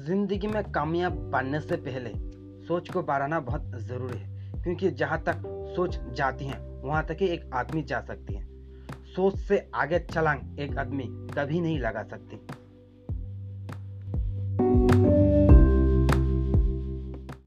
ज़िंदगी में कामयाब बनने से पहले सोच को बढ़ाना बहुत ज़रूरी है, क्योंकि जहाँ तक सोच जाती है, वहाँ तक ही एक आदमी जा सकती है। सोच से आगे छलांग एक आदमी कभी नहीं लगा सकती।